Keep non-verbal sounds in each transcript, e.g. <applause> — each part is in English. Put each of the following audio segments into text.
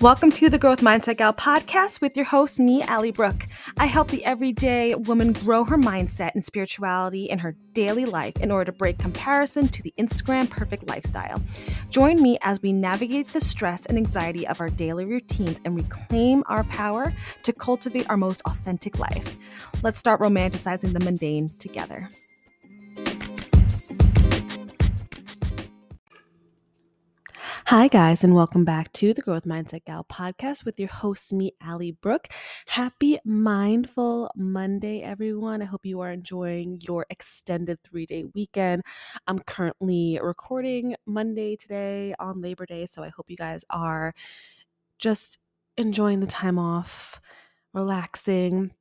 Welcome to the Growth Mindset Gal podcast with your host, me, Allie Brooke. I help the everyday woman grow her mindset and spirituality in her daily life in order to break comparison to the Instagram perfect lifestyle. Join me as we navigate the stress and anxiety of our daily routines and reclaim our power to cultivate our most authentic life. Let's start romanticizing the mundane together. Hi, guys, and welcome back to the Growth Mindset Gal podcast with your host, me, Allie Brooke. Happy Mindful Monday, everyone. I hope you are enjoying your extended three day weekend. I'm currently recording Monday today on Labor Day, so I hope you guys are just enjoying the time off, relaxing,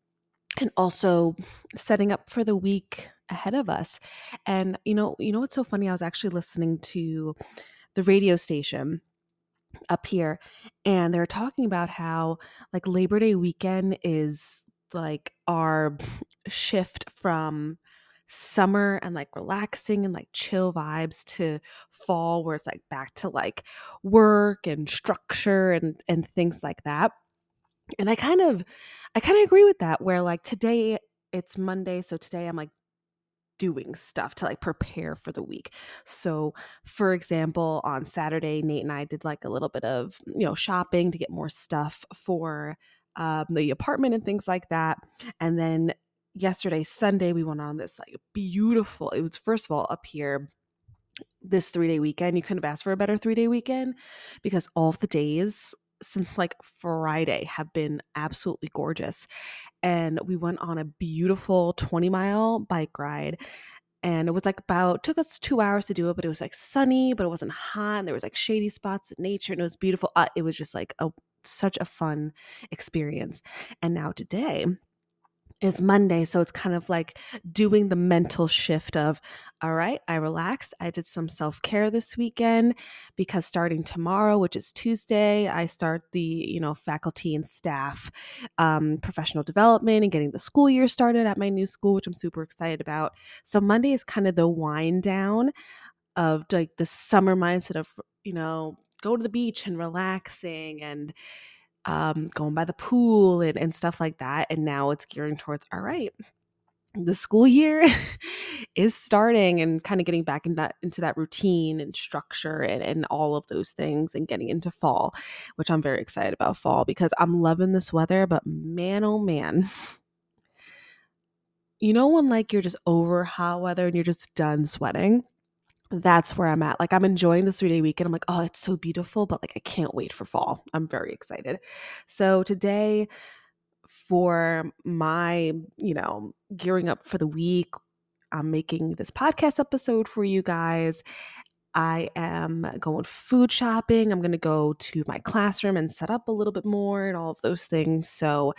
and also setting up for the week ahead of us. And you know, you know what's so funny? I was actually listening to the radio station up here and they're talking about how like Labor Day weekend is like our shift from summer and like relaxing and like chill vibes to fall where it's like back to like work and structure and and things like that. And I kind of I kind of agree with that where like today it's Monday so today I'm like doing stuff to like prepare for the week. So, for example, on Saturday, Nate and I did like a little bit of, you know, shopping to get more stuff for um, the apartment and things like that. And then yesterday, Sunday, we went on this like beautiful, it was first of all up here this three day weekend. You couldn't have asked for a better three day weekend because all of the days since like Friday have been absolutely gorgeous. And we went on a beautiful 20 mile bike ride. And it was like about, took us two hours to do it, but it was like sunny, but it wasn't hot. And there was like shady spots in nature and it was beautiful. Uh, it was just like a, such a fun experience. And now today, it's Monday, so it's kind of like doing the mental shift of, all right, I relaxed. I did some self care this weekend because starting tomorrow, which is Tuesday, I start the you know faculty and staff um, professional development and getting the school year started at my new school, which I'm super excited about. So Monday is kind of the wind down of like the summer mindset of you know go to the beach and relaxing and um, going by the pool and, and stuff like that. And now it's gearing towards, all right, the school year <laughs> is starting and kind of getting back in that into that routine and structure and, and all of those things and getting into fall, which I'm very excited about fall because I'm loving this weather, but man oh man. You know when like you're just over hot weather and you're just done sweating? That's where I'm at. Like I'm enjoying this three day weekend. I'm like, oh, it's so beautiful, but like I can't wait for fall. I'm very excited. So today, for my, you know, gearing up for the week, I'm making this podcast episode for you guys. I am going food shopping. I'm going to go to my classroom and set up a little bit more and all of those things. So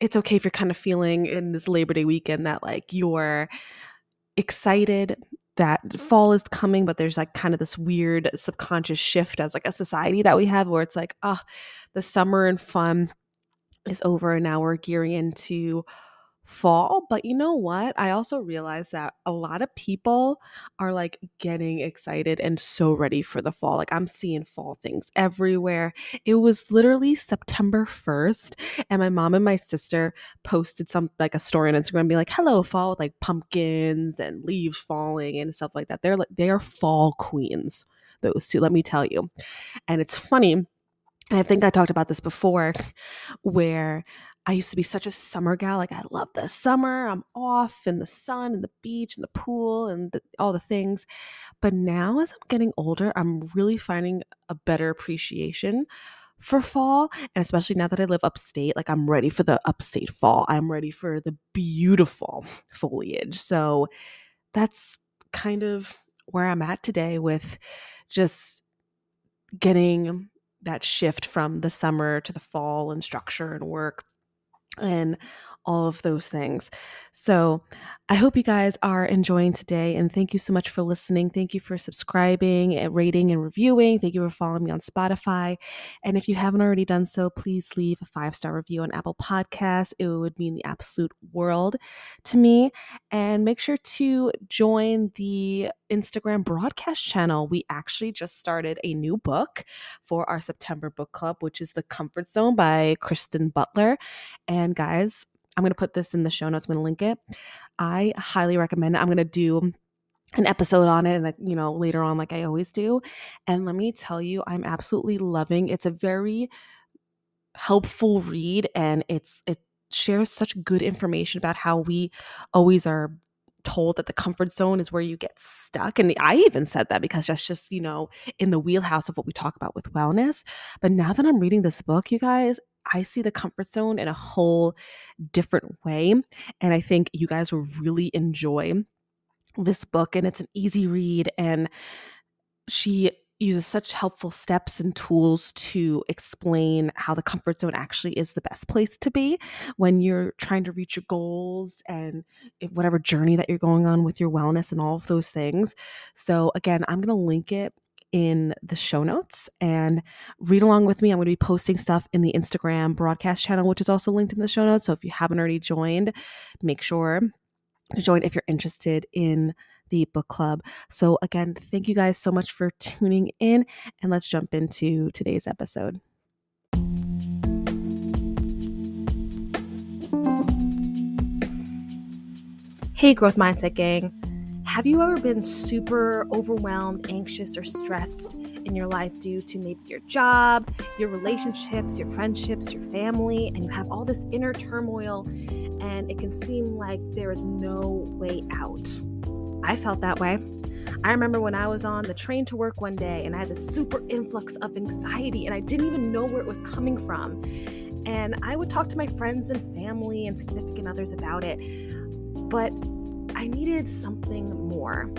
it's okay if you're kind of feeling in this Labor Day weekend that like you're excited that fall is coming, but there's like kind of this weird subconscious shift as like a society that we have where it's like, ah, oh, the summer and fun is over and now we're gearing into fall. But you know what? I also realized that a lot of people are like getting excited and so ready for the fall. Like I'm seeing fall things everywhere. It was literally September 1st, and my mom and my sister posted some like a story on Instagram be like, hello, fall with like pumpkins and leaves falling and stuff like that. They're like they are fall queens, those two, let me tell you. And it's funny and I think I talked about this before, where I used to be such a summer gal. Like I love the summer. I'm off in the sun and the beach and the pool and the, all the things. But now, as I'm getting older, I'm really finding a better appreciation for fall. And especially now that I live upstate, like I'm ready for the upstate fall. I'm ready for the beautiful foliage. So that's kind of where I'm at today with just getting that shift from the summer to the fall and structure and work and all of those things. So, I hope you guys are enjoying today and thank you so much for listening. Thank you for subscribing and rating and reviewing. Thank you for following me on Spotify. And if you haven't already done so, please leave a five star review on Apple Podcasts. It would mean the absolute world to me. And make sure to join the Instagram broadcast channel. We actually just started a new book for our September book club, which is The Comfort Zone by Kristen Butler. And guys, I'm going to put this in the show notes. I'm going to link it. I highly recommend it. I'm going to do an episode on it and you know later on like I always do. And let me tell you I'm absolutely loving. It's a very helpful read and it's it shares such good information about how we always are told that the comfort zone is where you get stuck and i even said that because that's just you know in the wheelhouse of what we talk about with wellness but now that i'm reading this book you guys I see the comfort zone in a whole different way. And I think you guys will really enjoy this book. And it's an easy read. And she uses such helpful steps and tools to explain how the comfort zone actually is the best place to be when you're trying to reach your goals and whatever journey that you're going on with your wellness and all of those things. So, again, I'm going to link it in the show notes and read along with me. I'm going to be posting stuff in the Instagram broadcast channel, which is also linked in the show notes. So if you haven't already joined, make sure to join if you're interested in the book club. So again, thank you guys so much for tuning in and let's jump into today's episode. Hey, Growth Mindset Gang. Have you ever been super overwhelmed, anxious, or stressed in your life due to maybe your job, your relationships, your friendships, your family, and you have all this inner turmoil and it can seem like there is no way out? I felt that way. I remember when I was on the train to work one day and I had this super influx of anxiety and I didn't even know where it was coming from. And I would talk to my friends and family and significant others about it. But I needed something more.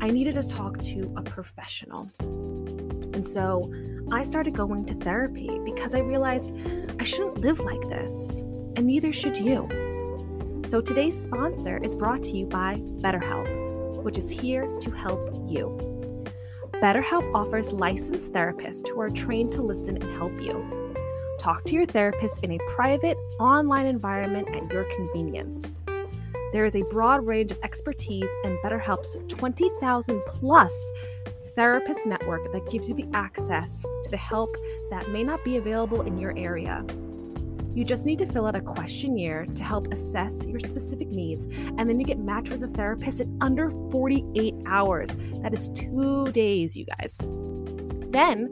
I needed to talk to a professional. And so I started going to therapy because I realized I shouldn't live like this, and neither should you. So today's sponsor is brought to you by BetterHelp, which is here to help you. BetterHelp offers licensed therapists who are trained to listen and help you. Talk to your therapist in a private, online environment at your convenience. There is a broad range of expertise and BetterHelp's 20,000 plus therapist network that gives you the access to the help that may not be available in your area. You just need to fill out a questionnaire to help assess your specific needs, and then you get matched with a therapist in under 48 hours. That is two days, you guys. Then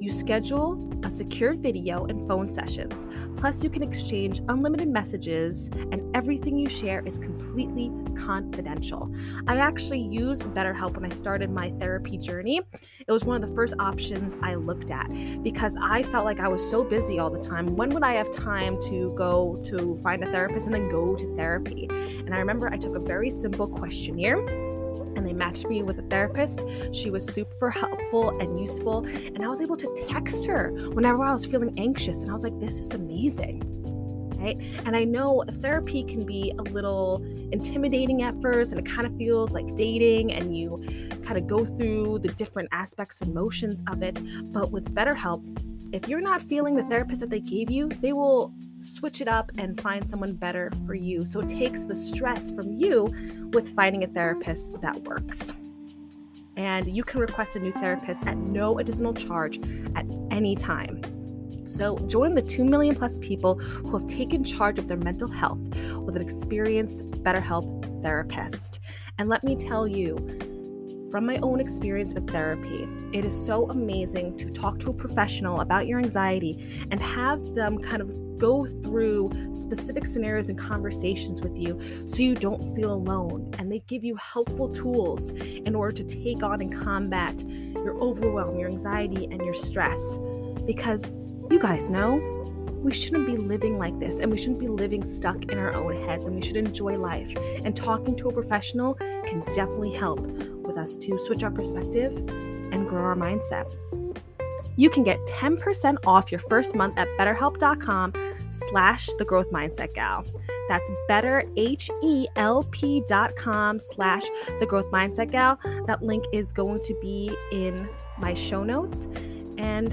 you schedule a secure video and phone sessions. Plus, you can exchange unlimited messages, and everything you share is completely confidential. I actually used BetterHelp when I started my therapy journey. It was one of the first options I looked at because I felt like I was so busy all the time. When would I have time to go to find a therapist and then go to therapy? And I remember I took a very simple questionnaire and they matched me with a therapist. She was super helpful and useful. And I was able to text her whenever I was feeling anxious. And I was like, this is amazing. Right? And I know therapy can be a little intimidating at first, and it kind of feels like dating, and you kind of go through the different aspects and motions of it. But with BetterHelp, if you're not feeling the therapist that they gave you, they will switch it up and find someone better for you. So it takes the stress from you with finding a therapist that works. And you can request a new therapist at no additional charge at any time. So join the 2 million plus people who have taken charge of their mental health with an experienced BetterHelp therapist. And let me tell you, from my own experience with therapy, it is so amazing to talk to a professional about your anxiety and have them kind of go through specific scenarios and conversations with you so you don't feel alone. And they give you helpful tools in order to take on and combat your overwhelm, your anxiety, and your stress. Because you guys know we shouldn't be living like this and we shouldn't be living stuck in our own heads and we should enjoy life. And talking to a professional can definitely help with us to switch our perspective and grow our mindset. You can get 10% off your first month at betterhelp.com slash the growth mindset gal. That's betterhelp.com slash the growth mindset gal. That link is going to be in my show notes. And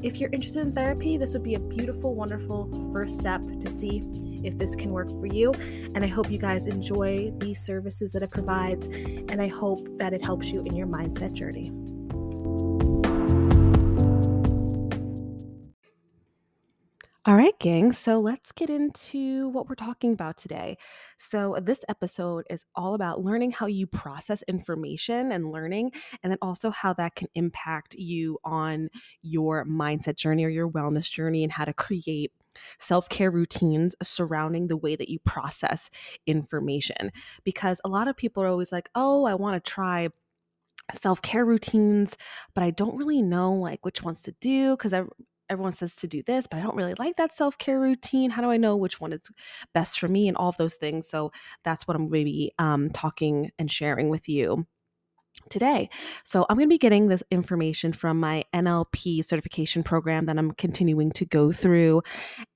if you're interested in therapy, this would be a beautiful, wonderful first step to see if this can work for you. And I hope you guys enjoy these services that it provides. And I hope that it helps you in your mindset journey. All right, gang. So let's get into what we're talking about today. So, this episode is all about learning how you process information and learning, and then also how that can impact you on your mindset journey or your wellness journey, and how to create self care routines surrounding the way that you process information. Because a lot of people are always like, oh, I want to try self care routines, but I don't really know like which ones to do because I everyone says to do this, but I don't really like that self care routine. How do I know which one is best for me and all of those things? So that's what I'm going to be um, talking and sharing with you today. So I'm going to be getting this information from my NLP certification program that I'm continuing to go through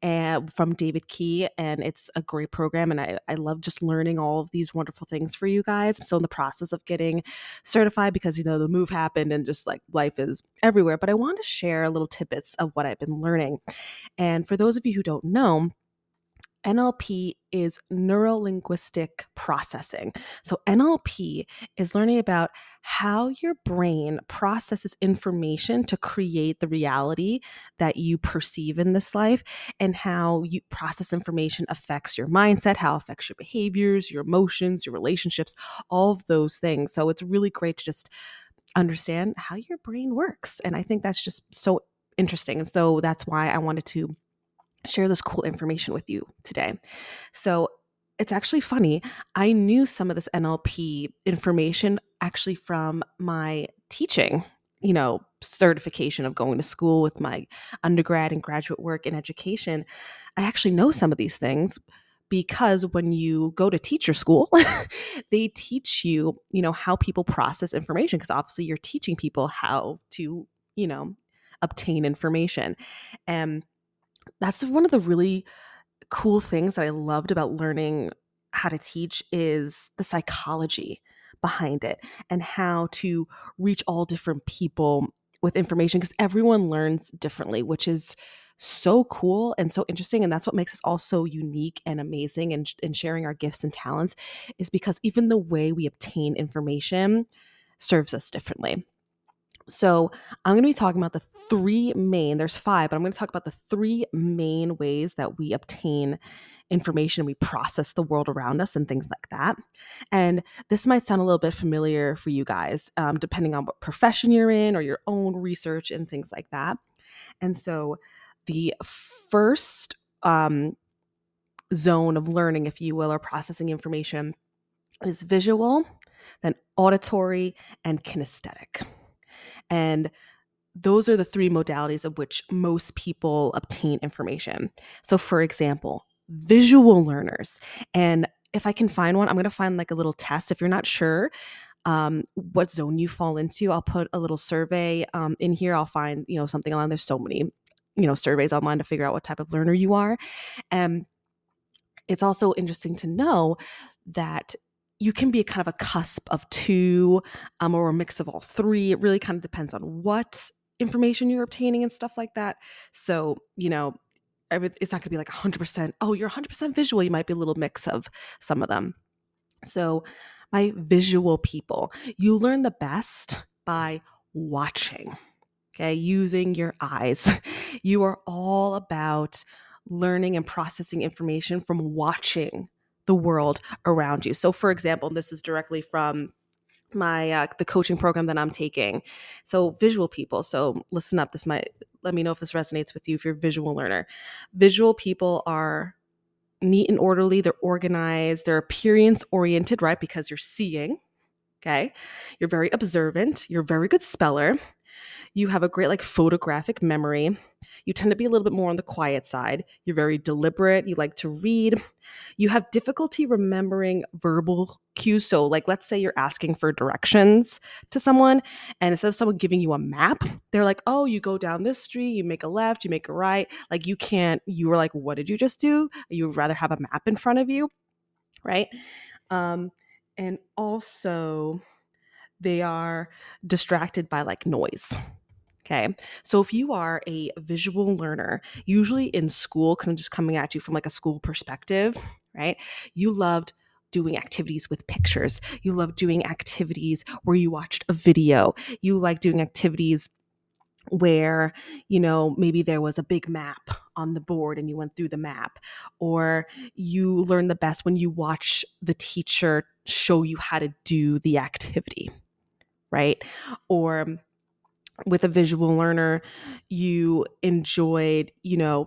and eh, from David Key. And it's a great program. And I, I love just learning all of these wonderful things for you guys. I'm still in the process of getting certified because, you know, the move happened and just like life is everywhere. But I want to share little tidbits of what I've been learning. And for those of you who don't know, NLP is neuro linguistic processing. So, NLP is learning about how your brain processes information to create the reality that you perceive in this life, and how you process information affects your mindset, how it affects your behaviors, your emotions, your relationships, all of those things. So, it's really great to just understand how your brain works. And I think that's just so interesting. And so, that's why I wanted to share this cool information with you today. So, it's actually funny. I knew some of this NLP information actually from my teaching, you know, certification of going to school with my undergrad and graduate work in education. I actually know some of these things because when you go to teacher school, <laughs> they teach you, you know, how people process information because obviously you're teaching people how to, you know, obtain information. And that's one of the really cool things that I loved about learning how to teach is the psychology behind it and how to reach all different people with information because everyone learns differently, which is so cool and so interesting. And that's what makes us all so unique and amazing and in sharing our gifts and talents is because even the way we obtain information serves us differently. So, I'm going to be talking about the three main, there's five, but I'm going to talk about the three main ways that we obtain information, we process the world around us and things like that. And this might sound a little bit familiar for you guys, um, depending on what profession you're in or your own research and things like that. And so, the first um, zone of learning, if you will, or processing information is visual, then auditory, and kinesthetic. And those are the three modalities of which most people obtain information. So, for example, visual learners. And if I can find one, I'm going to find like a little test. If you're not sure um, what zone you fall into, I'll put a little survey um, in here. I'll find, you know, something online. There's so many, you know, surveys online to figure out what type of learner you are. And it's also interesting to know that you can be kind of a cusp of two um, or a mix of all three. It really kind of depends on what information you're obtaining and stuff like that. So, you know, it's not going to be like 100%. Oh, you're 100% visual. You might be a little mix of some of them. So, my visual people, you learn the best by watching, okay, using your eyes. <laughs> You are all about learning and processing information from watching the world around you. So, for example, this is directly from my uh, the coaching program that I'm taking. So, visual people. So, listen up. This might let me know if this resonates with you if you're a visual learner. Visual people are neat and orderly. They're organized. They're appearance oriented, right? Because you're seeing. Okay. You're very observant. You're a very good speller. You have a great like photographic memory. You tend to be a little bit more on the quiet side. You're very deliberate. You like to read. You have difficulty remembering verbal cues. So, like, let's say you're asking for directions to someone, and instead of someone giving you a map, they're like, oh, you go down this street, you make a left, you make a right. Like, you can't, you were like, what did you just do? You would rather have a map in front of you, right? Um, and also, they are distracted by like noise. Okay. So if you are a visual learner, usually in school, because I'm just coming at you from like a school perspective, right? You loved doing activities with pictures. You loved doing activities where you watched a video. You like doing activities where you know maybe there was a big map on the board and you went through the map or you learn the best when you watch the teacher show you how to do the activity right? Or with a visual learner you enjoyed you know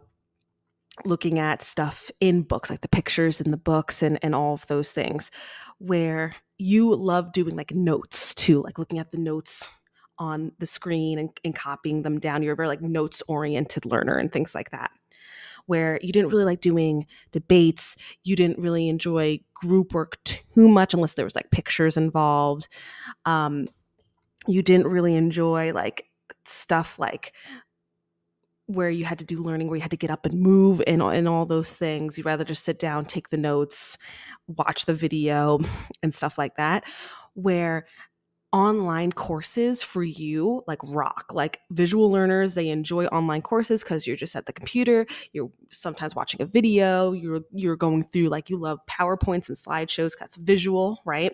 looking at stuff in books like the pictures in the books and and all of those things where you love doing like notes too like looking at the notes on the screen and, and copying them down. You're a very like notes oriented learner and things like that where you didn't really like doing debates. You didn't really enjoy group work too much unless there was like pictures involved. Um, you didn't really enjoy like stuff like where you had to do learning where you had to get up and move and, and all those things. You'd rather just sit down take the notes watch the video <laughs> and stuff like that. Where online courses for you like rock. Like visual learners they enjoy online courses because you're just at the computer you're sometimes watching a video you're you're going through like you love powerpoints and slideshows that's visual right?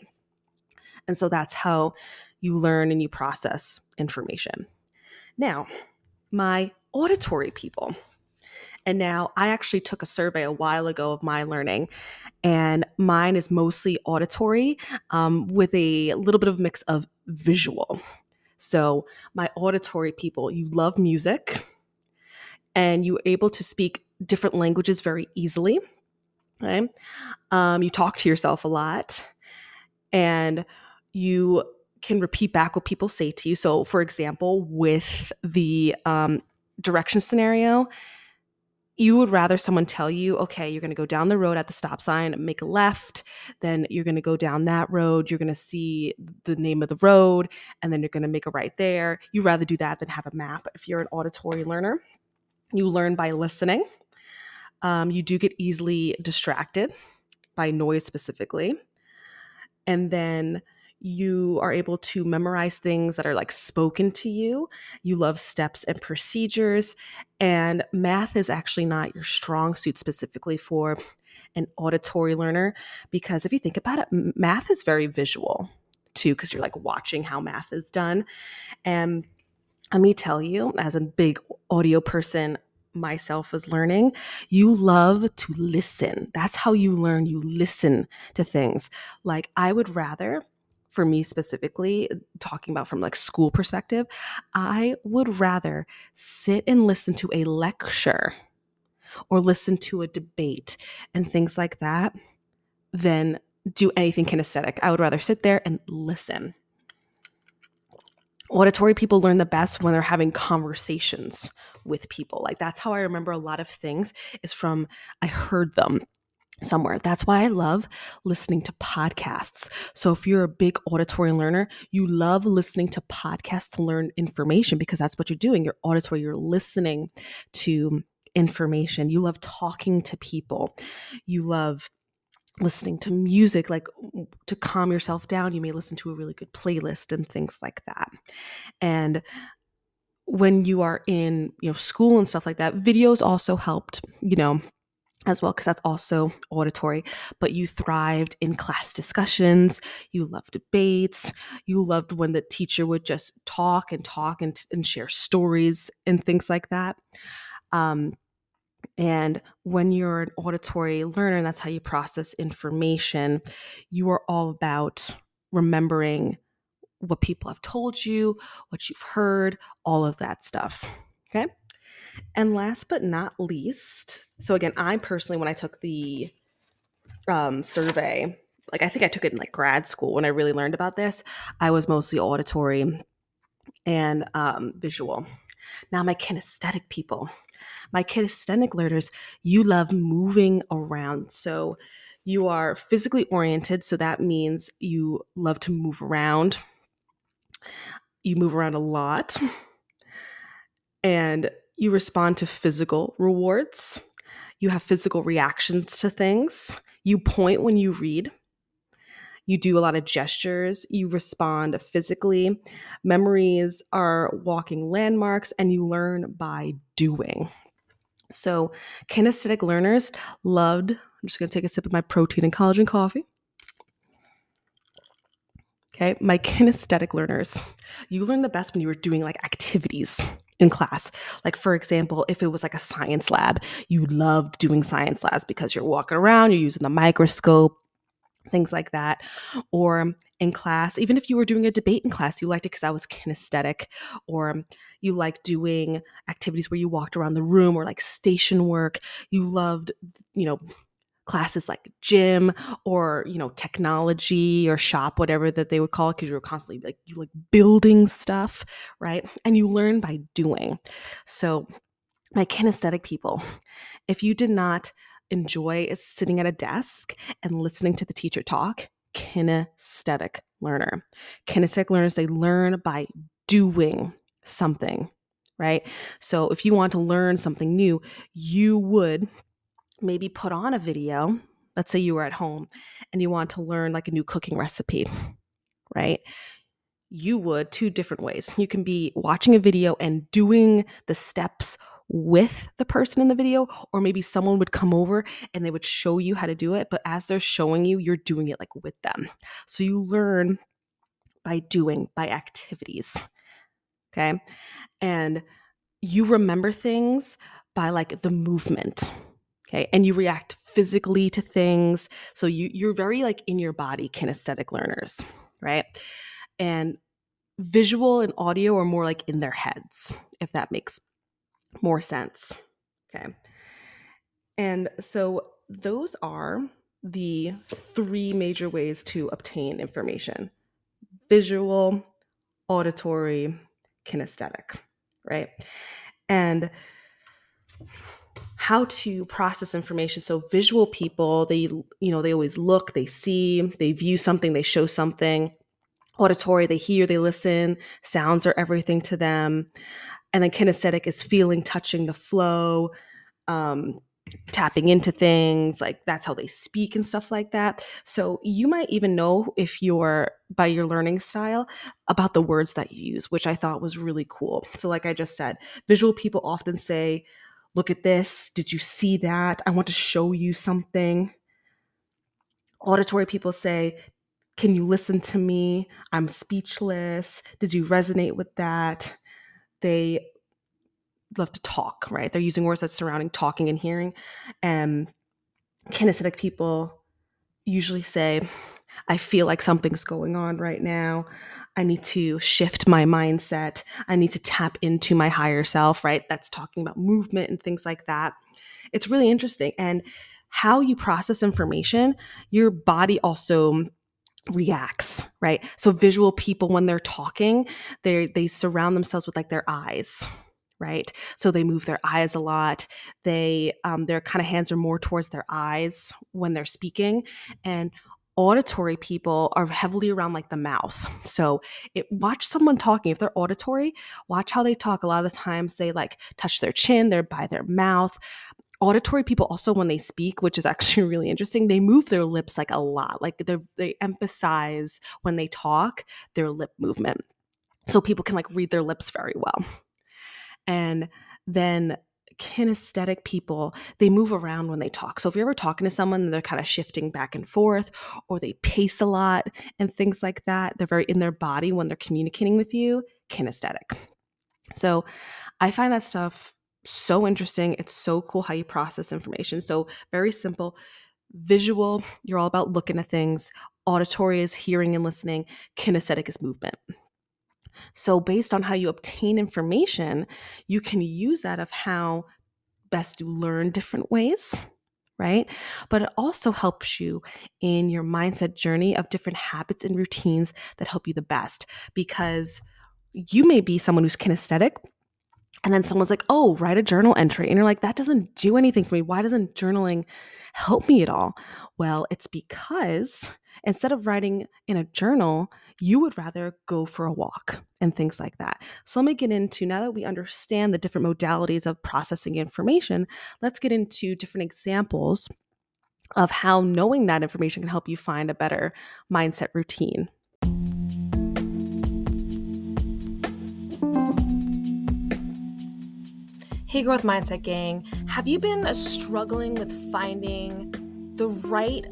And so that's how you learn and you process information now, my auditory people. And now I actually took a survey a while ago of my learning, and mine is mostly auditory um, with a little bit of mix of visual. So, my auditory people, you love music and you're able to speak different languages very easily. Right? Um, you talk to yourself a lot and you can repeat back what people say to you. So, for example, with the um, direction scenario, you would rather someone tell you, okay, you're going to go down the road at the stop sign, make a left, then you're going to go down that road, you're going to see the name of the road, and then you're going to make a right there. You'd rather do that than have a map. If you're an auditory learner, you learn by listening. Um, you do get easily distracted by noise specifically. And then you are able to memorize things that are like spoken to you. You love steps and procedures. And math is actually not your strong suit specifically for an auditory learner because if you think about it, math is very visual too, because you're like watching how math is done. And let me tell you, as a big audio person, myself was learning, you love to listen. That's how you learn. You listen to things. Like, I would rather for me specifically, talking about from like school perspective, I would rather sit and listen to a lecture or listen to a debate and things like that than do anything kinesthetic. I would rather sit there and listen. Auditory people learn the best when they're having conversations with people. Like that's how I remember a lot of things is from I heard them somewhere. That's why I love listening to podcasts. So if you're a big auditory learner, you love listening to podcasts to learn information because that's what you're doing. You're auditory, you're listening to information. You love talking to people. You love listening to music like to calm yourself down. You may listen to a really good playlist and things like that. And when you are in, you know, school and stuff like that, videos also helped, you know, as well because that's also auditory but you thrived in class discussions you loved debates you loved when the teacher would just talk and talk and, and share stories and things like that. Um, and when you're an auditory learner that's how you process information you are all about remembering what people have told you what you've heard all of that stuff okay and last but not least, so again, I personally, when I took the um, survey, like I think I took it in like grad school when I really learned about this, I was mostly auditory. and um, visual. Now, my kinesthetic people, my kinesthetic learners, you love moving around. So you are physically oriented. So that means you love to move around. You move around a lot. And you respond to physical rewards. You have physical reactions to things. You point when you read. You do a lot of gestures. You respond physically. Memories are walking landmarks, and you learn by doing. So, kinesthetic learners loved. I'm just going to take a sip of my protein and collagen coffee. Okay, my <laughs> kinesthetic learners, you learn the best when you were doing like activities in class. Like, for example, if it was like a science lab, you loved doing science labs because you're walking around, you're using the microscope, things like that. Or in class, even if you were doing a debate in class, you liked it because I was kinesthetic, or you like doing activities where you walked around the room or like station work. You loved, you know, classes like gym or you know technology or shop whatever that they would call it because you were constantly like you like building stuff right? And you learn by doing. So my kinesthetic people if you did not enjoy sitting at a desk and listening to the teacher talk kinesthetic learner. Kinesthetic learners they learn by doing something right? So if you want to learn something new you would maybe put on a video. Let's say you were at home and you want to learn like a new cooking recipe, right? You would two different ways. You can be watching a video and doing the steps with the person in the video, or maybe someone would come over and they would show you how to do it. But as they're showing you, you're doing it like with them. So you learn by doing, by activities. Okay. And you remember things by like the movement okay and you react physically to things. So you you're very like in your body kinesthetic learners right? And visual and audio are more like in their heads if that makes more sense okay? And so those are the three major ways to obtain information visual auditory kinesthetic right? And how to process information. So visual people they you know they always look they see they view something they show something. Auditory they hear they listen. Sounds are everything to them. And then kinesthetic is feeling touching the flow um, tapping into things like that's how they speak and stuff like that. So you might even know if you're by your learning style about the words that you use which i thought was really cool. So like i just said visual people often say look at this. Did you see that? I want to show you something. Auditory people say, Can you listen to me? I'm speechless. Did you resonate with that? They love to talk, right? They're using words that's surrounding talking and hearing. And kinesthetic people usually say, I feel like something's going on right now. I need to shift my mindset. I need to tap into my higher self, right? That's talking about movement and things like that. It's really interesting. And how you process information, your body also reacts right so visual people when they're talking they they surround themselves with like their eyes right so they move their eyes a lot they um, their kind of hands are more towards their eyes when they're speaking and auditory people are heavily around like the mouth. So it, watch someone talking. If they're auditory, watch how they talk. A lot of the times they like touch their chin, they're by their mouth. Auditory people also, when they speak, which is <laughs> actually really interesting, they move their lips like a lot. Like they they emphasize when they talk their lip movement, so people can like read their lips very well. And then kinesthetic people, they move around when they talk. So if you're ever talking to someone, they're kind of shifting back and forth, or they pace a lot and things like that. They're very in their body when they're communicating with you, kinesthetic. So I find that stuff so interesting. It's so cool how you process information. So very simple. Visual, you're all about looking at things. Auditory is hearing and listening. Kinesthetic is movement. So, based on how you obtain information, you can use that of how best to learn different ways, right? But it also helps you in your mindset journey of different habits and routines that help you the best because you may be someone who's kinesthetic and then someone's like, oh, write a journal entry. And you're like, that doesn't do anything for me. Why doesn't journaling help me at all? Well, it's because instead of writing in a journal, you would rather go for a walk and things like that. So let me get into now that we understand the different modalities of processing information, let's get into different examples of how knowing that information can help you find a better mindset routine. Hey, Growth Mindset Gang. Have you been struggling with finding the right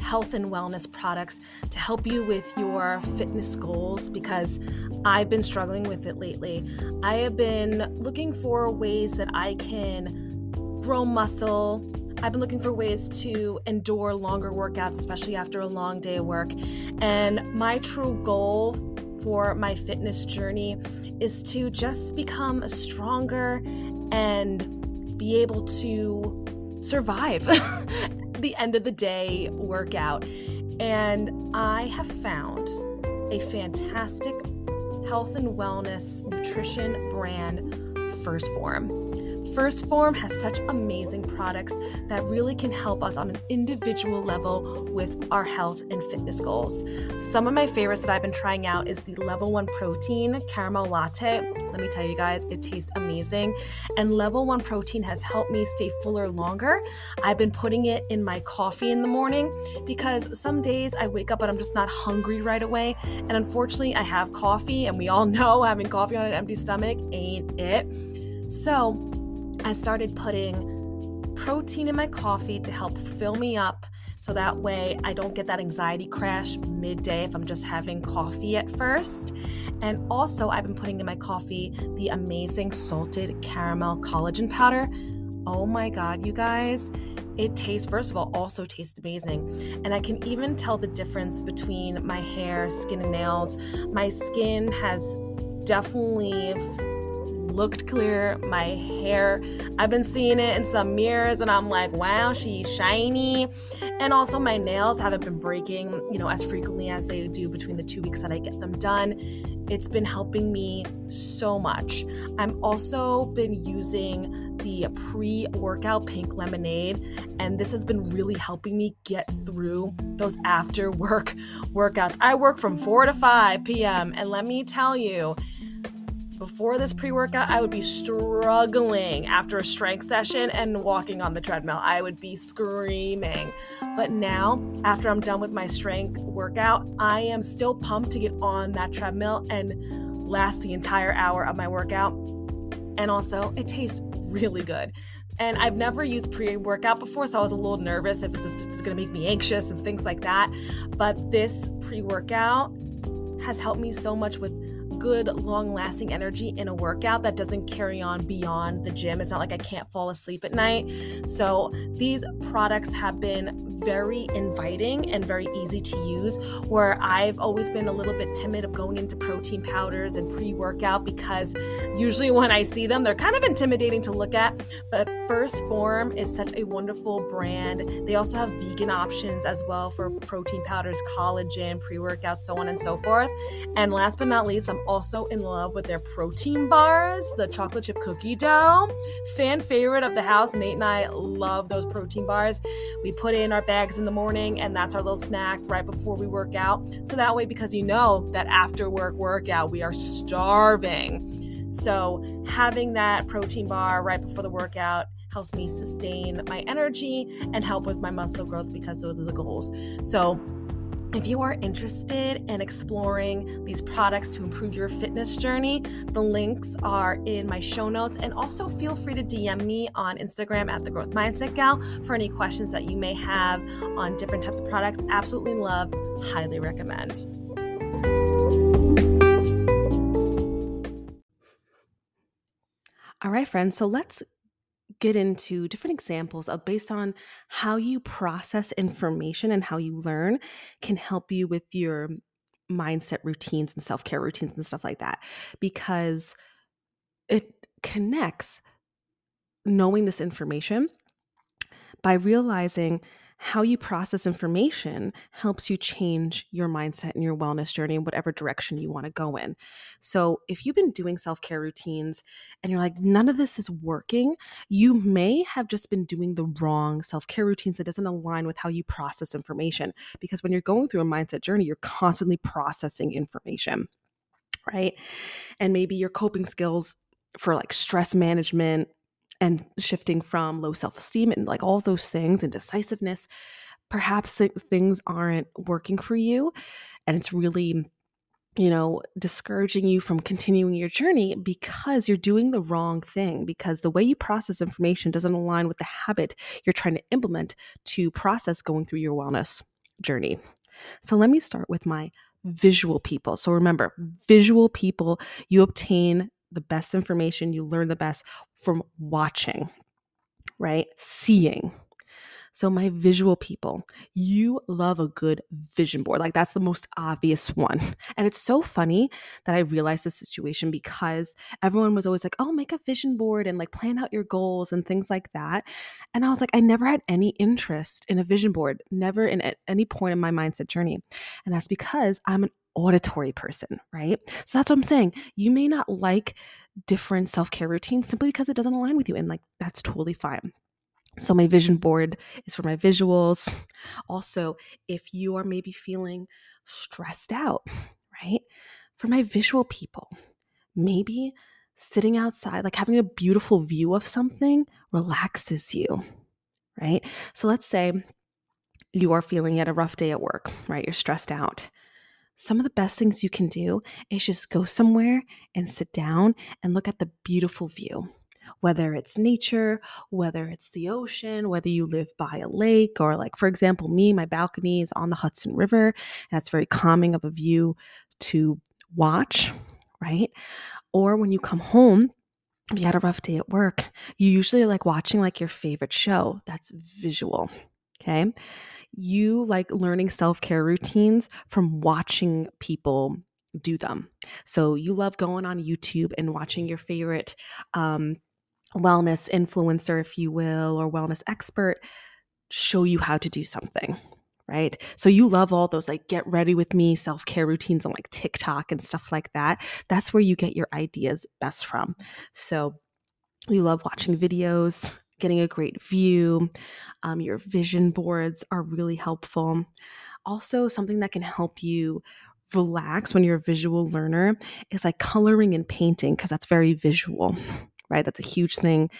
health and wellness products to help you with your fitness goals? Because I've been struggling with it lately. I have been looking for ways that I can grow muscle. I've been looking for ways to endure longer workouts, especially after a long day of work. And my true goal for my fitness journey is to just become stronger and be able to survive <laughs> the end of the day workout. And I have found a fantastic health and wellness nutrition brand, 1st Phorm. 1st Phorm has such amazing products that really can help us on an individual level with our health and fitness goals. Some of my favorites that I've been trying out is the Level 1 Protein Caramel Latte. Let me tell you guys, it tastes amazing. And Level 1 Protein has helped me stay fuller longer. I've been putting it in my coffee in the morning because some days I wake up and I'm just not hungry right away. And unfortunately, I have coffee, and we all <laughs> know having coffee on an empty stomach ain't it. So, I started putting protein in my coffee to help fill me up so that way I don't get that anxiety crash midday if I'm just having coffee at first. And also, I've been putting in my coffee the amazing salted caramel collagen powder. Oh my god, you guys. It tastes, first of all, also tastes amazing. And I can even tell the difference between my hair, skin, and nails. My skin has definitely looked clear. My hair, I've been seeing it in some mirrors and I'm like, wow, she's shiny. And also, my nails haven't been breaking, you know, as frequently as they do between the two weeks that I get them done. It's been helping me so much. I'm also been using the pre workout pink lemonade, and this has been really helping me get through those after work workouts. I work from 4 to 5 p.m., and let me tell you, before this pre workout, I would be struggling after a strength session and walking on the treadmill. I would be screaming. But now, after I'm done with my strength workout, I am still pumped to get on that treadmill and last the entire hour of my workout. And also, it tastes really good. And I've never used pre workout before, so I was a little nervous if it's, it's gonna make me anxious and things like that. But this pre workout has helped me so much with good, long lasting energy in a workout that doesn't carry on beyond the gym. It's not like I can't fall asleep at night. So these products have been very inviting and very easy to use. Where I've always been a little bit timid of going into protein powders and pre workout because usually when I see them, they're kind of intimidating to look at. But 1st Phorm is such a wonderful brand. They also have vegan options as well for protein powders, collagen, pre workout, so on and so forth. And last but not least, I'm also in love with their protein bars, the chocolate chip cookie dough. Fan favorite of the house. Nate and I love those protein bars. We put in our bags in the morning, and that's our little snack right before we work out. So that way, because you know that after work workout, we are starving. So having that protein bar right before the workout helps me sustain my energy and help with my muscle growth because those are the goals. So if you are interested in exploring these products to improve your fitness journey, the links are in my show notes. And also feel free to DM me on Instagram at the Growth Mindset Gal for any questions that you may have on different types of products. Absolutely love, highly recommend. All right, friends, so let's get into different examples of based on how you process information and how you learn can help you with your mindset routines and self-care routines and stuff like that. Because it connects knowing this information by realizing how you process information helps you change your mindset and your wellness journey in whatever direction you want to go in. So, if you've been doing self care routines and you're like, none of this is working, you may have just been doing the wrong self care routines that doesn't align with how you process information. Because when you're going through a mindset journey, you're constantly processing information, right? And maybe your coping skills for like stress management and shifting from low self esteem and like all those things and decisiveness, perhaps th- things aren't working for you. And it's really, you know, discouraging you from continuing your journey because you're doing the wrong thing, because the way you process information doesn't align with the habit you're trying to implement to process going through your wellness journey. So let me start with my visual people. So remember, visual people, you obtain the best information, you learn the best from watching, right? Seeing. So, my visual people, you love a good vision board. Like, that's the most obvious one. <laughs> And it's so funny that I realized this situation because everyone was always like, oh, make a vision board and like plan out your goals and things like that. And I was like, I never had any interest in a vision board, never in at any point in my mindset journey. And that's because I'm an auditory person, right? So that's what I'm saying. You may not like different self care routines simply because it doesn't align with you. And like, that's totally fine. So, my vision board is for my visuals. Also, if you are maybe feeling stressed out, right? For my visual people, maybe sitting outside, like having a beautiful view of something relaxes you, right? So, let's say you are feeling at a rough day at work, right? You're stressed out some of the best things you can do is just go somewhere and sit down and look at the beautiful view. Whether it's nature, whether it's the ocean, whether you live by a lake, or like, for example, me, my balcony is on the Hudson River. And that's very calming of a view to watch, right? Or when you come home, if you had a rough day at work, you usually like watching like your favorite show. That's visual. Okay you like learning self care routines from watching people do them. So you love going on YouTube and watching your favorite um, wellness influencer, if you will, or wellness expert show you how to do something. Right. So you love all those like get ready with me self care routines on like TikTok and stuff like that. That's where you get your ideas best from. So you love watching videos, getting a great view. Um, your vision boards are really helpful. Also, something that can help you relax when you're a visual learner is like coloring and painting because that's very visual, right? That's a huge thing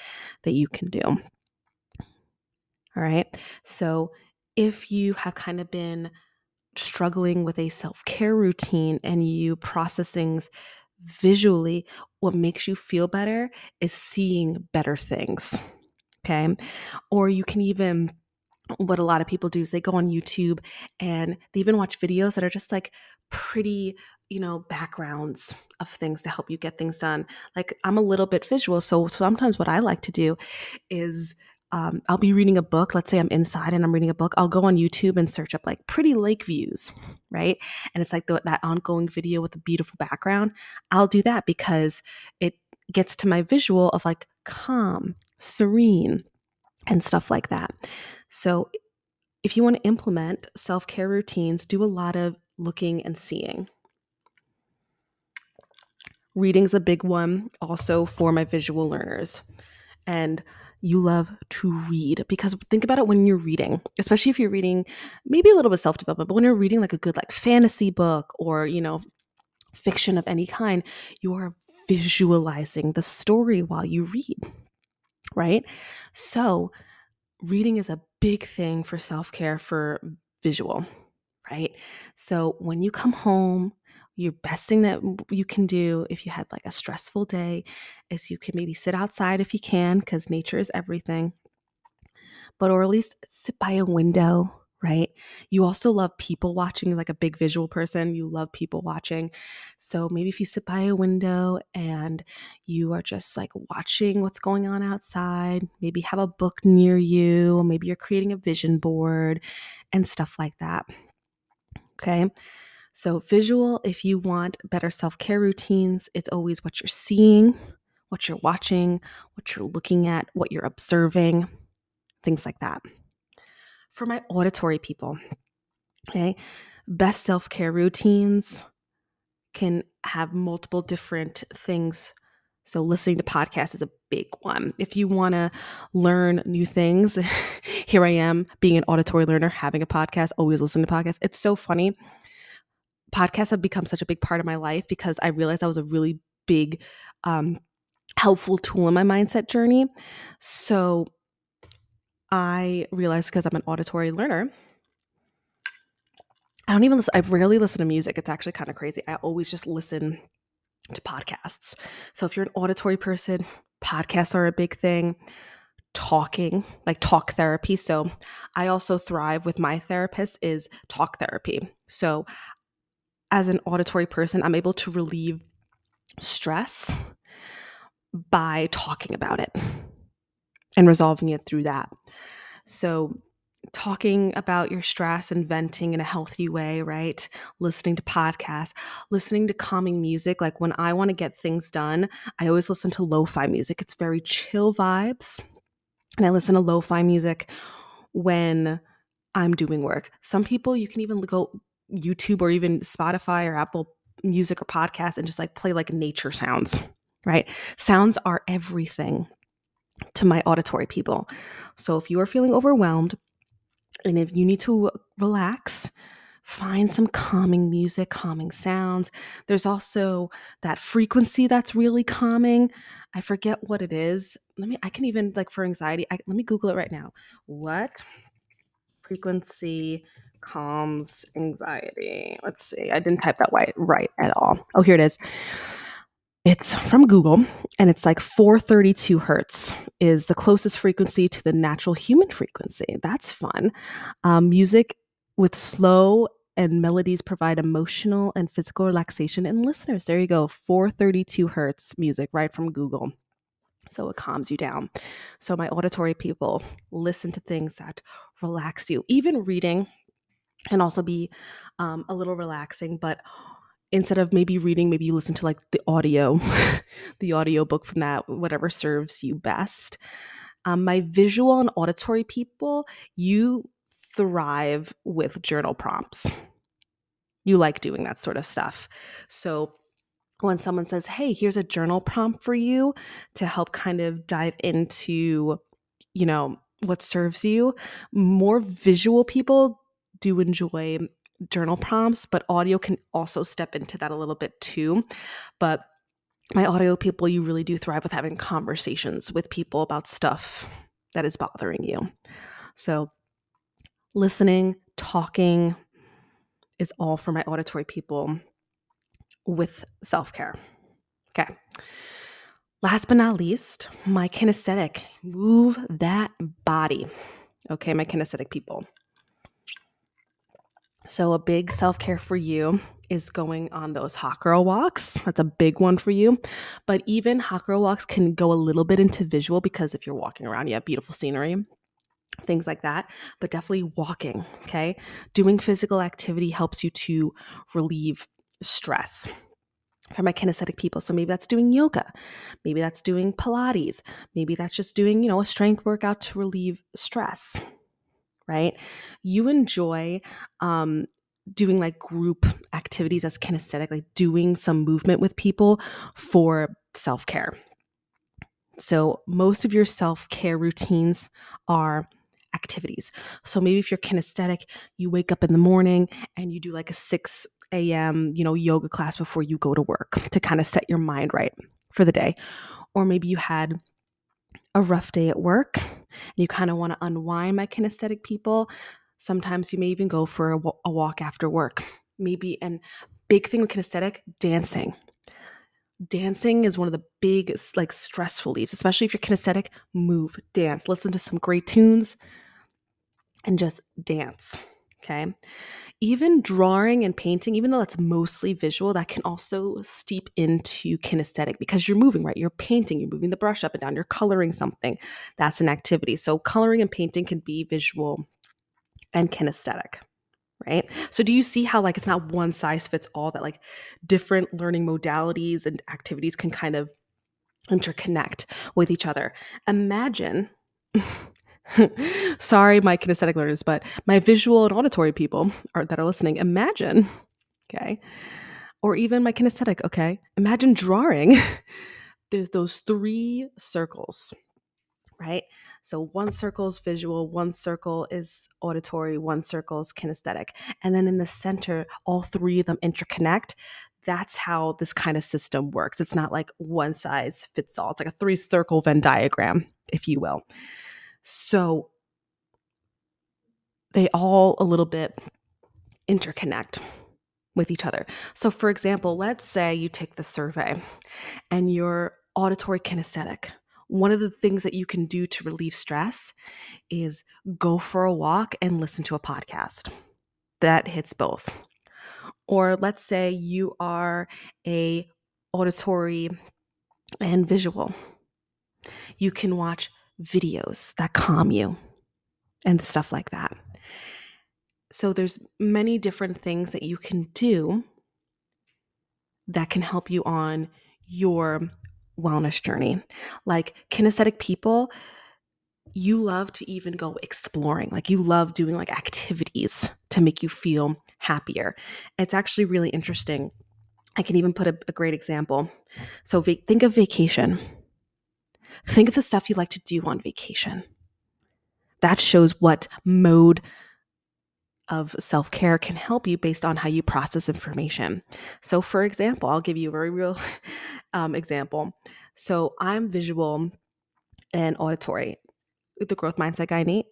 that you can do. All right. So, if you have kind of been struggling with a self care routine and you process things visually, what makes you feel better is seeing better things. Okay. Or you can even, what a lot of people do is they go on YouTube and they even watch videos that are just like pretty, you know, backgrounds of things to help you get things done. Like I'm a little bit visual. So sometimes what I like to do is, um, I'll be reading a book. Let's say I'm inside and I'm reading a book. I'll go on YouTube and search up like pretty lake views, right? And it's like the, that ongoing video with a beautiful background. I'll do that because it gets to my visual of like calm, serene, and stuff like that. So, if you want to implement self care routines, do a lot of looking and seeing. Reading's a big one also for my visual learners. And you love to read because think about it when you're reading, especially if you're reading maybe a little bit self development, but when you're reading like a good like fantasy book or, you know, fiction of any kind, you are visualizing the story while you read right? So, reading is a big thing for self care for visual, right? So, when you come home, your best thing that you can do if you had like a stressful day is you can maybe sit outside if you can, because nature is everything, but or at least sit by a window right? You also love people watching, like a big visual person. You love people watching. So maybe if you sit by a window and you are just like watching what's going on outside, maybe have a book near you, maybe you're creating a vision board and stuff like that. Okay. So, visual, if you want better self care routines, it's always what you're seeing, what you're watching, what you're looking at, what you're observing, things like that. For my auditory people, okay, best self care routines can have multiple different things. So, listening to podcasts is a big one. If you want to learn new things, <laughs> here I am being an auditory learner, having a podcast, always listening to podcasts. It's so funny. Podcasts have become such a big part of my life because I realized that was a really big, um, helpful tool in my mindset journey. So, I realized because I'm an auditory learner, I don't even listen, I rarely listen to music. It's actually kind of crazy. I always just listen to podcasts. So if you're an auditory person, podcasts are a big thing. Talking, like talk therapy. So I also thrive with my therapist is talk therapy. So as an auditory person, I'm able to relieve stress by talking about it and resolving it through that. So talking about your stress and venting in a healthy way, right? Listening to podcasts, listening to calming music. Like when I want to get things done, I always listen to lo fi music. It's very chill vibes. And I listen to lo fi music when I'm doing work. Some people, you can even go YouTube or even Spotify or Apple Music or podcast and just like play like nature sounds, right? Sounds are everything to my auditory people. So if you are feeling overwhelmed, and if you need to relax, find some calming music, calming sounds. There's also that frequency that's really calming. I forget what it is. Let me, I can even, like for anxiety, I, let me Google it right now. What frequency calms anxiety? Let's see. I didn't type that right, right at all. Oh, here it is. It's from Google and it's like 432 hertz is the closest frequency to the natural human frequency. That's fun. Um, music with slow and melodies provide emotional and physical relaxation in listeners. There you go. 432 hertz music right from Google. So it calms you down. So, my auditory people listen to things that relax you. Even reading can also be um, a little relaxing, but instead of maybe reading maybe you listen to like the audio <laughs> the audio book from that whatever serves you best. Um, my visual and auditory people you thrive with journal prompts. You like doing that sort of stuff. So when someone says hey here's a journal prompt for you to help kind of dive into you know what serves you more visual people do enjoy journal prompts, but audio can also step into that a little bit too. But my audio people, you really do thrive with having conversations with people about stuff that is bothering you. So, listening, talking is all for my auditory people with self care. Okay. Last but not least, my kinesthetic, move that body. Okay, my kinesthetic people. So, a big self care for you is going on those hot girl walks. That's a big one for you. But even hot girl walks can go a little bit into visual because if you're walking around, you have beautiful scenery, things like that. But definitely walking, okay? Doing physical activity helps you to relieve stress for my kinesthetic people. So maybe that's doing yoga, maybe that's doing Pilates, maybe that's just doing, you know, a strength workout to relieve stress right? You enjoy um, doing like group activities as kinesthetic, like doing some movement with people for self care. So, most of your self care routines are activities. So, maybe if you're kinesthetic, you wake up in the morning and you do like a 6 a.m., you know, yoga class before you go to work to kind of set your mind right for the day. Or maybe you had a rough day at work you kind of want to unwind my kinesthetic people, sometimes you may even go for a, a walk after work. Maybe, and big thing with kinesthetic, dancing. Dancing is one of the big, like, stress reliefs, especially if you're kinesthetic. Move, dance, listen to some great tunes, and just dance. Okay even drawing and painting, even though that's mostly visual, that can also steep into kinesthetic because you're moving, right? You're painting, you're moving the brush up and down, you're coloring something. That's an activity. So, coloring and painting can be visual and kinesthetic, right? So, do you see how, like, it's not one size fits all, that like different learning modalities and activities can kind of interconnect with each other? Imagine <laughs> <laughs> Sorry, my kinesthetic learners, but my visual and auditory people are, that are listening, imagine, okay, or even my kinesthetic, okay, imagine drawing. <laughs> There's those three circles, right? So one circle is visual, one circle is auditory, one circle is kinesthetic. And then in the center, all three of them interconnect. That's how this kind of system works. It's not like one size fits all. It's like a three circle Venn diagram, if you will. So they all a little bit interconnect with each other. So, for example, let's say you take the survey and you're auditory kinesthetic. One of the things that you can do to relieve stress is go for a walk and listen to a podcast. That hits both. Or let's say you are a auditory and visual. You can watch videos that calm you and stuff like that. So there's many different things that you can do that can help you on your wellness journey. Like kinesthetic people, you love to even go exploring. Like you love doing like activities to make you feel happier. It's actually really interesting. I can even put a, a great example. So va- think of vacation. Think of the stuff you like to do on vacation. That shows what mode of self care can help you based on how you process information. So, for example, I'll give you a very real <laughs> um, example. So, I'm visual and auditory. The growth mindset guy, Nate,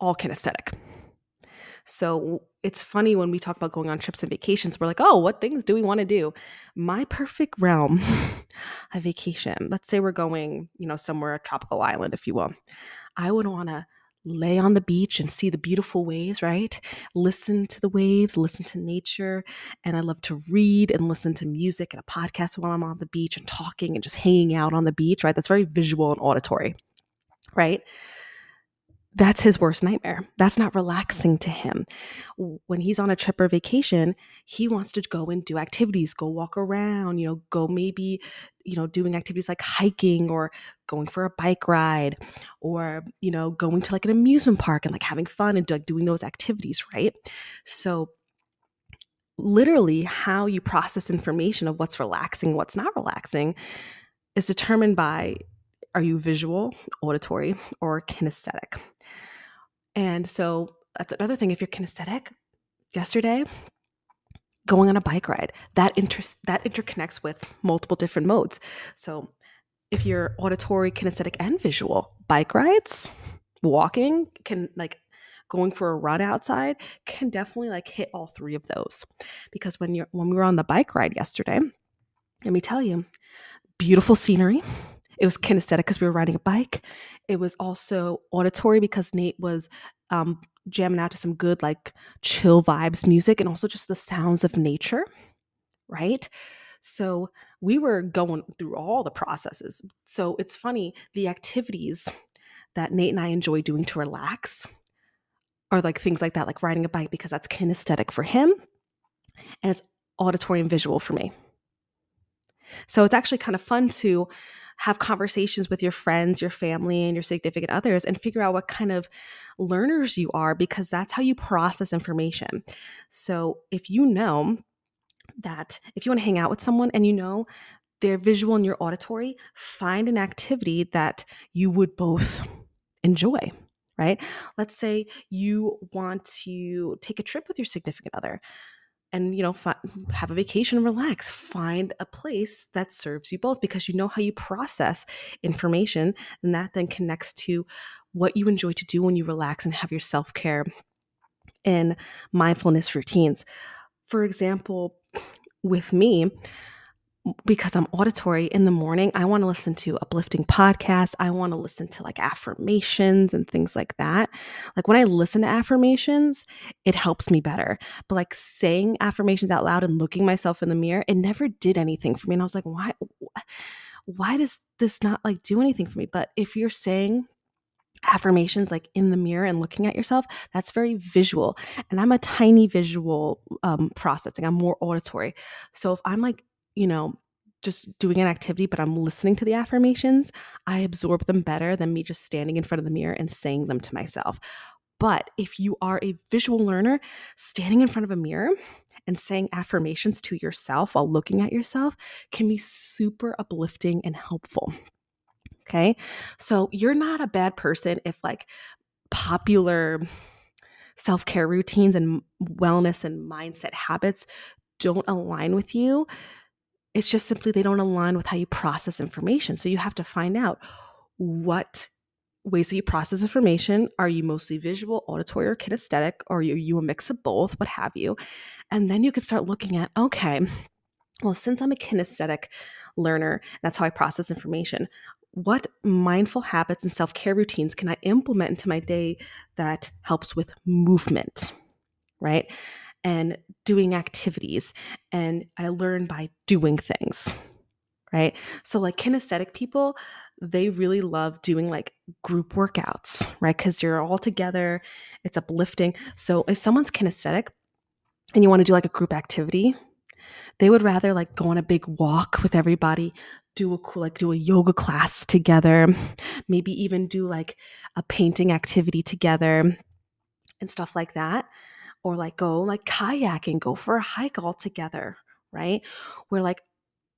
all kinesthetic. So it's funny when we talk about going on trips and vacations, we're like, oh, what things do we want to do? My perfect realm, <laughs> a vacation. Let's say we're going, you know, somewhere, a tropical island, if you will. I would want to lay on the beach and see the beautiful waves, right? Listen to the waves, listen to nature. And I love to read and listen to music and a podcast while I'm on the beach and talking and just hanging out on the beach, right? That's very visual and auditory, right? That's his worst nightmare. That's not relaxing to him. When he's on a trip or vacation, he wants to go and do activities, go walk around, you know, go maybe, you know, doing activities like hiking or going for a bike ride or, you know, going to like an amusement park and like having fun and like doing those activities, right? So literally how you process information of what's relaxing, what's not relaxing is determined by are you visual, auditory, or kinesthetic? And so that's another thing. If you're kinesthetic, yesterday, going on a bike ride, that interest that interconnects with multiple different modes. So if you're auditory, kinesthetic, and visual, bike rides, walking can like going for a run outside can definitely like hit all three of those. Because when you're when we were on the bike ride yesterday, let me tell you, beautiful scenery, it was kinesthetic because we were riding a bike. It was also auditory because Nate was um, jamming out to some good, like chill vibes music and also just the sounds of nature, right? So we were going through all the processes. So it's funny, the activities that Nate and I enjoy doing to relax are like things like that, like riding a bike, because that's kinesthetic for him and it's auditory and visual for me. So it's actually kind of fun to have conversations with your friends, your family, and your significant others and figure out what kind of learners you are because that's how you process information. So if you know that if you want to hang out with someone and you know their visual and your auditory, find an activity that you would both enjoy right? Let's say you want to take a trip with your significant other and you know fi- have a vacation relax. Find a place that serves you both because you know how you process information and that then connects to what you enjoy to do when you relax and have your self-care and mindfulness routines. For example with me because I'm auditory in the morning, I want to listen to uplifting podcasts. I want to listen to like affirmations and things like that. Like when I listen to affirmations, it helps me better. But like saying affirmations out loud and looking myself in the mirror, it never did anything for me. And I was like, why why does this not like do anything for me? But if you're saying affirmations like in the mirror and looking at yourself that's very visual and i'm a tiny visual um processing i'm more auditory so if i'm like you know, just doing an activity, but I'm listening to the affirmations, I absorb them better than me just standing in front of the mirror and saying them to myself. But if you are a visual learner, standing in front of a mirror and saying affirmations to yourself while looking at yourself can be super uplifting and helpful. Okay. So you're not a bad person if like popular self care routines and wellness and mindset habits don't align with you. It's just simply they don't align with how you process information. So you have to find out what ways that you process information. Are you mostly visual, auditory, or kinesthetic? Or are you a mix of both? What have you? And then you can start looking at okay, well, since I'm a kinesthetic learner, that's how I process information. What mindful habits and self care routines can I implement into my day that helps with movement? Right and doing activities. And I learn by doing things, right? So, like kinesthetic people, they really love doing like group workouts, right? Because you're all together, it's uplifting. So, if someone's kinesthetic and you want to do like a group activity, they would rather like go on a big walk with everybody, do a cool like do a yoga class together, maybe even do like a painting activity together and stuff like that or like go like kayaking, go for a hike all together, right? Where like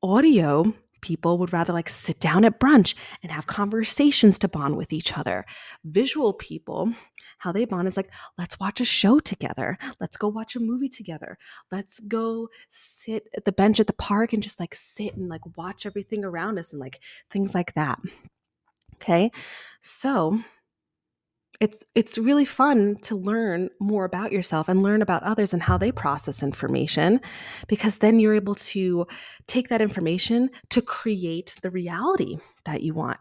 audio people would rather like sit down at brunch and have conversations to bond with each other. Visual people, how they bond is like, let's watch a show together. Let's go watch a movie together. Let's go sit at the bench at the park and just like sit and like watch everything around us and like things like that. Okay. So it's it's really fun to learn more about yourself and learn about others and how they process information because then you're able to take that information to create the reality that you want.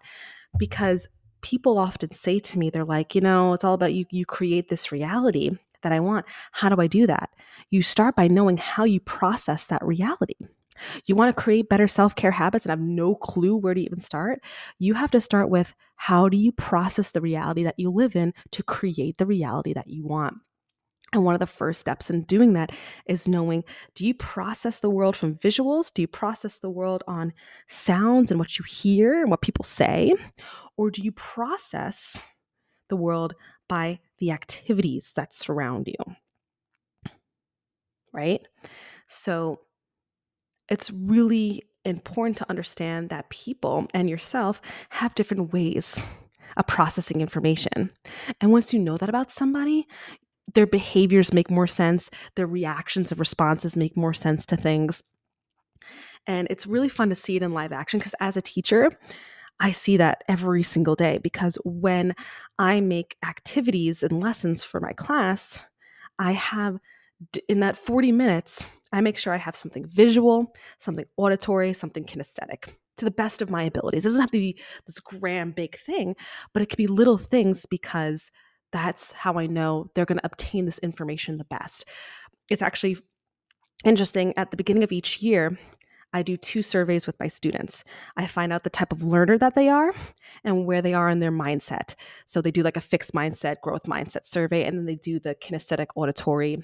Because people often say to me they're like you know it's all about you you create this reality that I want. How do I do that? You start by knowing how you process that reality you want to create better self care habits and have no clue where to even start? You have to start with how do you process the reality that you live in to create the reality that you want? And one of the first steps in doing that is knowing do you process the world from visuals? Do you process the world on sounds and what you hear and what people say? Or do you process the world by the activities that surround you? Right? So it's really important to understand that people and yourself have different ways of processing information. And once you know that about somebody, their behaviors make more sense, their reactions and responses make more sense to things. And it's really fun to see it in live action because as a teacher, I see that every single day because when I make activities and lessons for my class, I have in that 40 minutes, I make sure I have something visual, something auditory, something kinesthetic to the best of my abilities. It doesn't have to be this grand big thing, but it could be little things because that's how I know they're going to obtain this information the best. It's actually interesting at the beginning of each year, I do two surveys with my students. I find out the type of learner that they are and where they are in their mindset. So they do like a fixed mindset, growth mindset survey, and then they do the kinesthetic auditory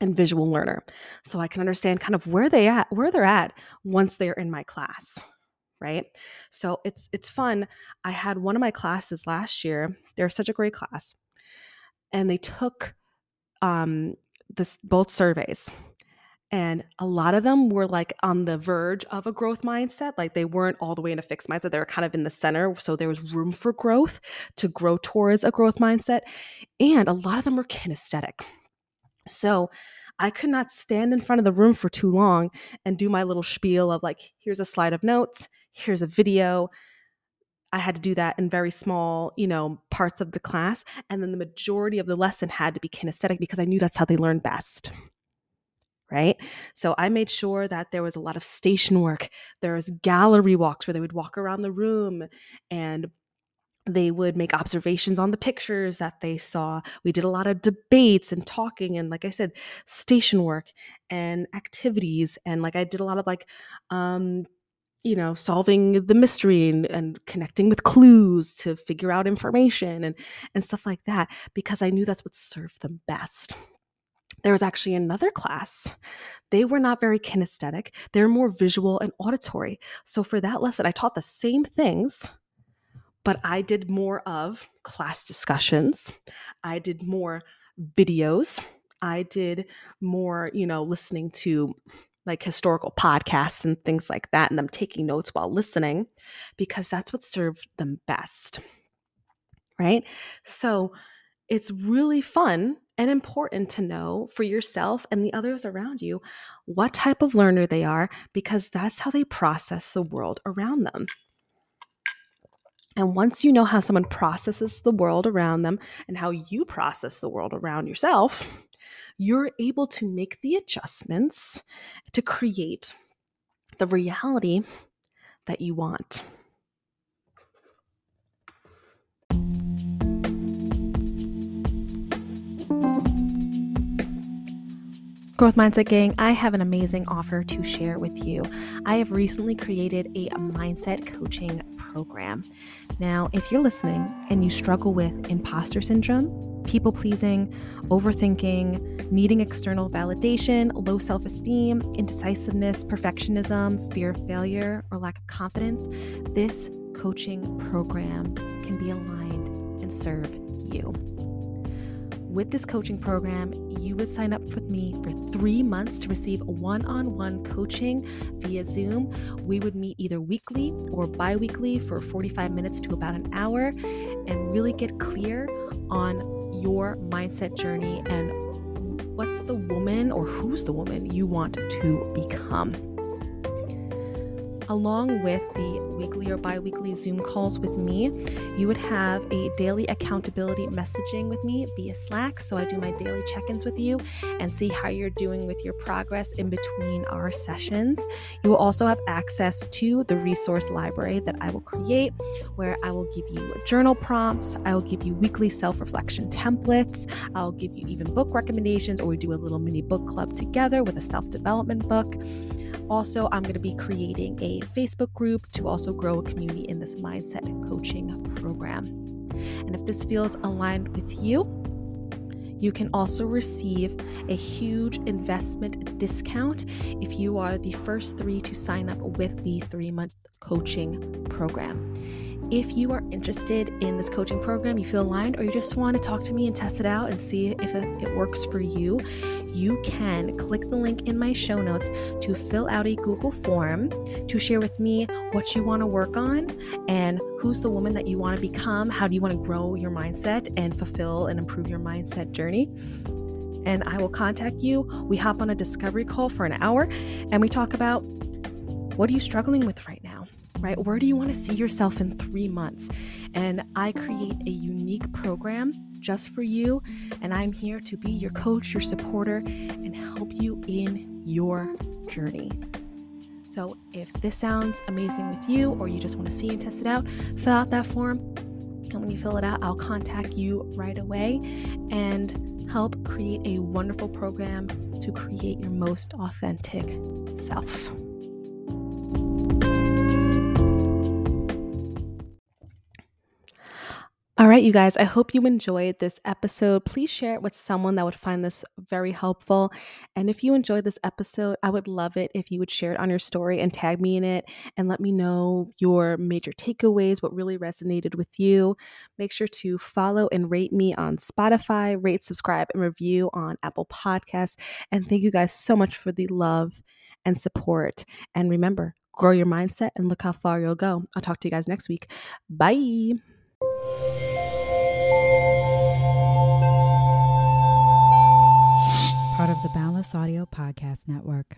and visual learner. So i can understand kind of where they at where they're at once they're in my class right? So it's it's fun. I had one of my classes last year. They're such a great class. And they took um this both surveys. And a lot of them were like on the verge of a growth mindset. Like they weren't all the way in a fixed mindset. They were kind of in the center. So there was room for growth to grow towards a growth mindset. And a lot of them were kinesthetic so I could not stand in front of the room for too long and do my little spiel of like, here's a slide of notes, here's a video. I had to do that in very small, you know, parts of the class. And then the majority of the lesson had to be kinesthetic because I knew that's how they learn best. Right. So I made sure that there was a lot of station work. There was gallery walks where they would walk around the room and they would make observations on the pictures that they saw. We did a lot of debates and talking, and like I said, station work and activities. And like I did a lot of like, um, you know, solving the mystery and, and connecting with clues to figure out information and and stuff like that because I knew that's what served them best. There was actually another class. They were not very kinesthetic, they're more visual and auditory. So for that lesson, I taught the same things, but I did more of class discussions. I did more videos. I did more, you know, listening to like historical podcasts and things like that, and them taking notes while listening because that's what served them best. Right. So it's really fun and important to know for yourself and the others around you what type of learner they are because that's how they process the world around them. And once you know how someone processes the world around them and how you process the world around yourself, you're able to make the adjustments to create the reality that you want. Growth Mindset Gang, I have an amazing offer to share with you. I have recently created a mindset coaching program. Now, if you're listening and you struggle with imposter syndrome, people pleasing, overthinking, needing external validation, low self esteem, indecisiveness, perfectionism, fear of failure, or lack of confidence, this coaching program can be aligned and serve you with this coaching program, you would sign up with me for three months to receive one on one coaching via Zoom. We would meet either weekly or bi weekly for 45 minutes to about an hour and really get clear on your mindset journey and what's the woman or who's the woman you want to become along with the weekly or bi weekly Zoom calls with me, you would have a daily accountability messaging with me via Slack. So I do my daily check ins with you and see how you're doing with your progress in between our sessions. You will also have access to the resource library that I will create, where I will give you journal prompts, I will give you weekly self reflection templates, I'll give you even book recommendations, or we do a little mini book club together with a self development book. Also, I'm going to be creating a Facebook group to also grow a community in this mindset coaching program. And if this feels aligned with you, you can also receive a huge investment discount if you are the first three to sign up with the three month coaching program. If you are interested in this coaching program, you feel aligned, or you just want to talk to me and test it out and see if it works for you, you can click the link in my show notes to fill out a Google form to share with me what you want to work on and who's the woman that you want to become. How do you want to grow your mindset and fulfill and improve your mindset journey? And I will contact you. We hop on a discovery call for an hour and we talk about what are you struggling with right now? Right? Where do you want to see yourself in three months? And I create a unique program just for you. And I'm here to be your coach, your supporter, and help you in your journey. So if this sounds amazing with you, or you just want to see and test it out, fill out that form. And when you fill it out, I'll contact you right away and help create a wonderful program to create your most authentic self. All right, you guys, I hope you enjoyed this episode. Please share it with someone that would find this very helpful. And if you enjoyed this episode, I would love it if you would share it on your story and tag me in it and let me know your major takeaways, what really resonated with you. Make sure to follow and rate me on Spotify, rate, subscribe, and review on Apple Podcasts. And thank you guys so much for the love and support. And remember, grow your mindset and look how far you'll go. I'll talk to you guys next week. Bye. Of the Boundless Audio Podcast Network.